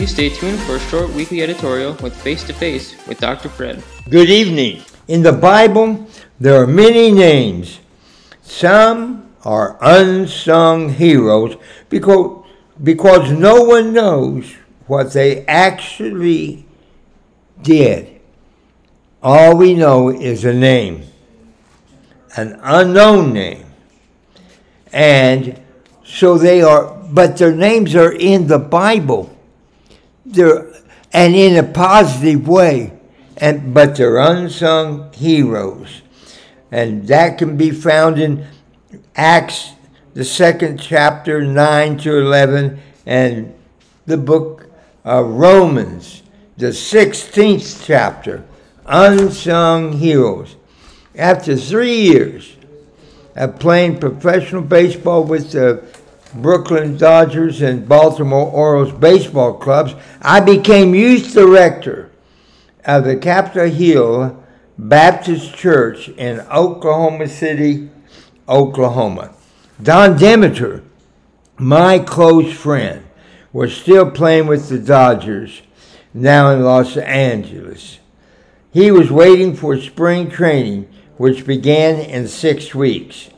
Please stay tuned for a short weekly editorial with Face to Face with Dr. Fred. Good evening. In the Bible, there are many names. Some are unsung heroes because, because no one knows what they actually did. All we know is a name, an unknown name. And so they are, but their names are in the Bible. They're, and in a positive way. And, but they're unsung heroes. And that can be found in Acts, the second chapter, 9 to 11, and the book of Romans, the 16th chapter, Unsung Heroes. After three years of playing professional baseball with the Brooklyn Dodgers and Baltimore Orioles baseball clubs, I became youth director of the Capitol Hill Baptist Church in Oklahoma City, Oklahoma. Don Demeter, my close friend, was still playing with the Dodgers, now in Los Angeles. He was waiting for spring training, which began in six weeks.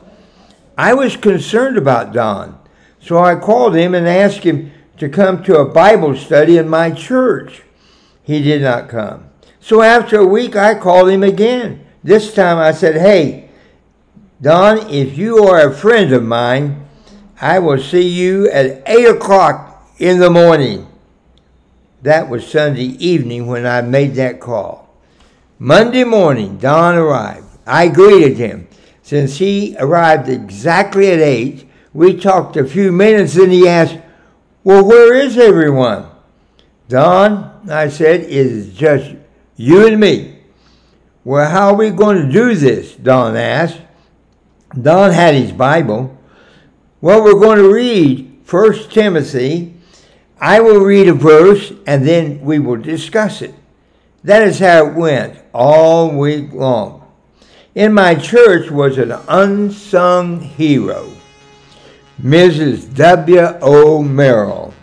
I was concerned about Don so I called him and asked him to come to a Bible study in my church. He did not come. So after a week, I called him again. This time I said, Hey, Don, if you are a friend of mine, I will see you at 8 o'clock in the morning. That was Sunday evening when I made that call. Monday morning, Don arrived. I greeted him. Since he arrived exactly at 8, we talked a few minutes and he asked, Well, where is everyone? Don, I said, is just you and me. Well, how are we going to do this? Don asked. Don had his Bible. Well, we're going to read 1 Timothy. I will read a verse and then we will discuss it. That is how it went all week long. In my church was an unsung hero. Mrs. W.O. Merrill.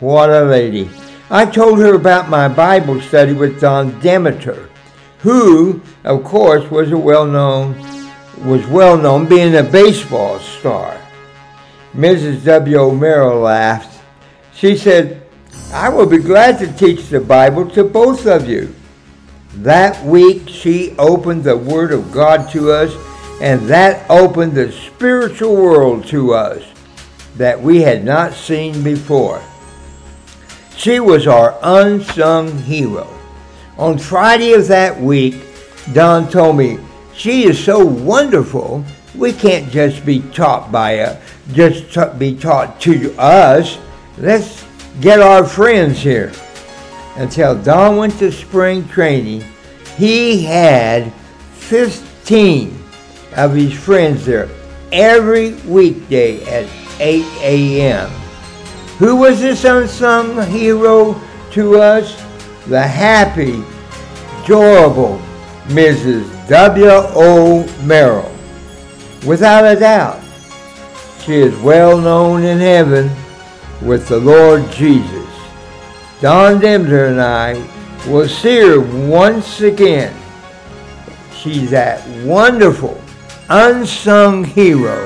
What a lady. I told her about my Bible study with Don Demeter, who, of course, was a well-known was well known being a baseball star. Mrs. W. Merrill laughed. She said, I will be glad to teach the Bible to both of you. That week she opened the Word of God to us, and that opened the spiritual world to us that we had not seen before. She was our unsung hero. On Friday of that week, Don told me, she is so wonderful, we can't just be taught by her, just be taught to us. Let's get our friends here. Until Don went to spring training, he had 15 of his friends there every weekday at 8 a.m. Who was this unsung hero to us? The happy, adorable Mrs. W.O. Merrill. Without a doubt, she is well known in heaven with the Lord Jesus. Don Demeter and I will see her once again. She's that wonderful, unsung hero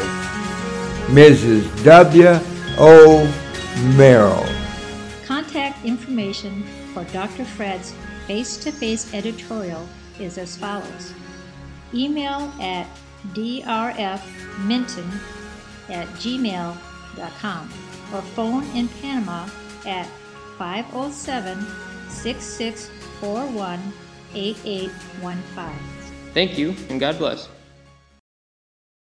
Mrs. W. O. Merrill. Contact information for Dr. Fred's face to face editorial is as follows email at drfminton at gmail.com or phone in Panama at 507 6641 8815. Thank you, and God bless.